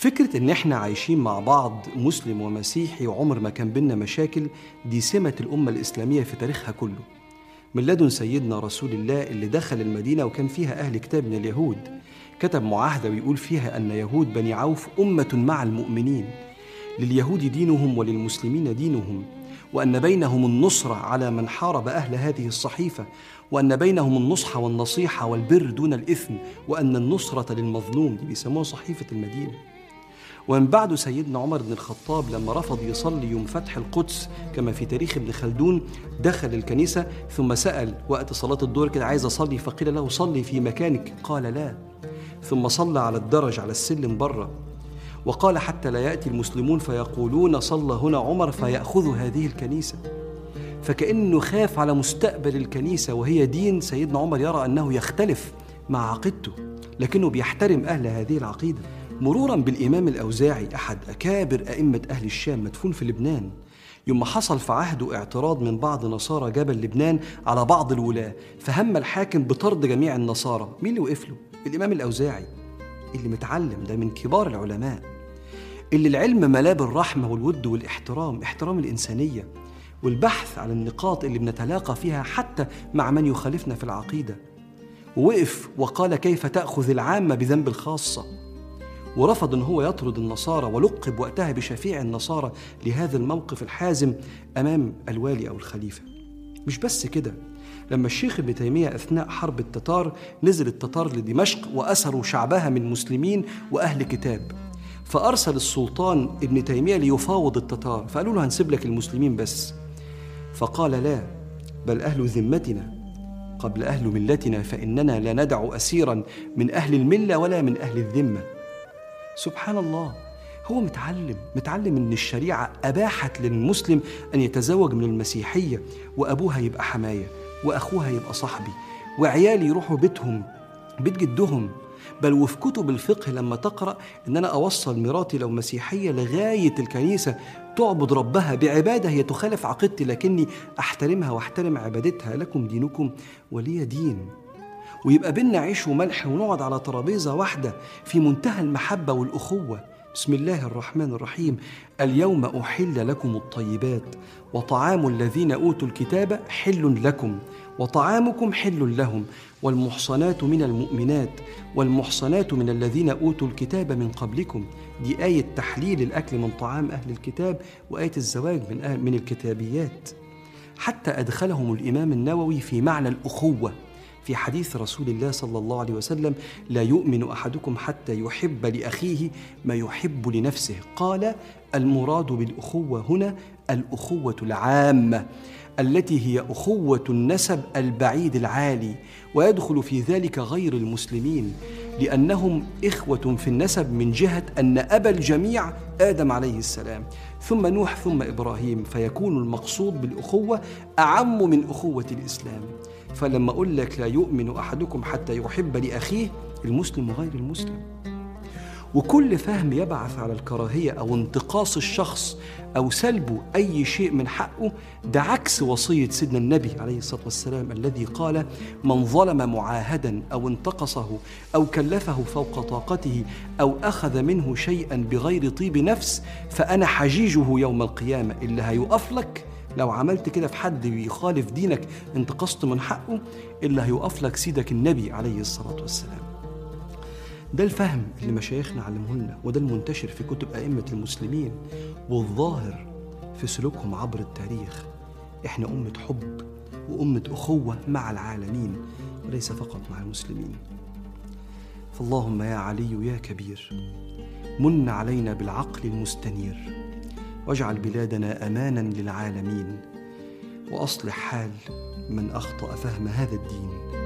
فكرة إن إحنا عايشين مع بعض مسلم ومسيحي وعمر ما كان بينا مشاكل دي سمة الأمة الإسلامية في تاريخها كله. من لدن سيدنا رسول الله اللي دخل المدينة وكان فيها أهل كتاب من اليهود. كتب معاهدة ويقول فيها أن يهود بني عوف أمة مع المؤمنين. لليهود دينهم وللمسلمين دينهم. وأن بينهم النصرة على من حارب أهل هذه الصحيفة. وأن بينهم النصح والنصيحة والبر دون الإثم. وأن النصرة للمظلوم دي بيسموها صحيفة المدينة. ومن بعد سيدنا عمر بن الخطاب لما رفض يصلي يوم فتح القدس كما في تاريخ ابن خلدون دخل الكنيسة ثم سأل وقت صلاة الظهر كده عايز أصلي؟ فقيل له صلي في مكانك. قال لا. ثم صلى على الدرج على السلم بره. وقال حتى لا يأتي المسلمون فيقولون صلى هنا عمر فيأخذ هذه الكنيسة. فكأنه خاف على مستقبل الكنيسة وهي دين سيدنا عمر يرى أنه يختلف مع عقيدته لكنه بيحترم أهل هذه العقيدة. مرورا بالإمام الأوزاعي أحد أكابر أئمة أهل الشام مدفون في لبنان يوم حصل في عهده اعتراض من بعض نصارى جبل لبنان على بعض الولاة فهم الحاكم بطرد جميع النصارى. مين اللي وقف له؟ الإمام الأوزاعي. اللي متعلم ده من كبار العلماء. اللي العلم ملاه بالرحمة والود والإحترام إحترام الإنسانية والبحث عن النقاط اللي بنتلاقى فيها حتى مع من يخالفنا في العقيدة. ووقف وقال كيف تأخذ العامة بذنب الخاصة. ورفض إن هو يطرد النصارى ولقب وقتها بشفيع النصارى لهذا الموقف الحازم أمام الوالي أو الخليفة. مش بس كده لما الشيخ ابن تيمية أثناء حرب التتار نزل التتار لدمشق وأسروا شعبها من مسلمين وأهل كتاب فأرسل السلطان ابن تيمية ليفاوض التتار. فقالوا له هنسيب لك المسلمين بس. فقال لا بل أهل ذمتنا قبل أهل ملتنا فإننا لا ندع اسيرا من أهل الملة ولا من أهل الذمة. سبحان الله. هو متعلم متعلم إن الشريعة أباحت للمسلم أن يتزوج من المسيحية وأبوها يبقى حماية وأخوها يبقى صاحبي وعيالي يروحوا بيتهم بيت جدهم. بل وفي كتب الفقه لما تقرأ إن أنا أوصل مراتي لو مسيحية لغاية الكنيسة تعبد ربها بعبادة هي تخالف عقيدتي لكني أحترمها وأحترم عبادتها لكم دينكم ولي دين. ويبقى بينا عيش وملح ونقعد على ترابيزة واحدة في منتهى المحبة والأخوة. بسم الله الرحمن الرحيم. اليوم أحل لكم الطيبات وطعام الذين أوتوا الكتاب حل لكم وطعامكم حل لهم والمحصنات من المؤمنات والمحصنات من الذين أوتوا الكتاب من قبلكم. دي آية تحليل الأكل من طعام أهل الكتاب وآية الزواج من, أهل من الكتابيات. حتى أدخلهم الإمام النووي في معنى الأخوة. في حديث رسول الله صلى الله عليه وسلم لا يؤمن أحدكم حتى يحب لأخيه ما يحب لنفسه. قال المراد بالأخوة هنا الأخوة العامة التي هي أخوة النسب البعيد العالي ويدخل في ذلك غير المسلمين لأنهم إخوة في النسب من جهة أن أبا الجميع آدم عليه السلام. ثم نوح ثم إبراهيم فيكون المقصود بالأخوة أعم من أخوة الإسلام. فلما أقول لك لا يؤمن أحدكم حتى يحب لأخيه المسلم وغير المسلم. وكل فهم يبعث على الكراهية أو انتقاص الشخص أو سلبه أي شيء من حقه ده عكس وصية سيدنا النبي عليه الصلاة والسلام الذي قال من ظلم معاهدا أو انتقصه أو كلفه فوق طاقته أو أخذ منه شيئا بغير طيب نفس فأنا حجيجه يوم القيامة اللي هيقف لك لو عملت كده في حد بيخالف دينك انتقصت من حقه اللي هيقف لك سيدك النبي عليه الصلاة والسلام. ده الفهم اللي مشايخنا علمه لنا وده المنتشر في كتب أئمة المسلمين والظاهر في سلوكهم عبر التاريخ. إحنا أمة حب وأمة أخوة مع العالمين وليس فقط مع المسلمين. فاللهم يا علي يا كبير من علينا بالعقل المستنير. واجعل بلادنا أمانا للعالمين وأصلح حال من أخطأ فهم هذا الدين.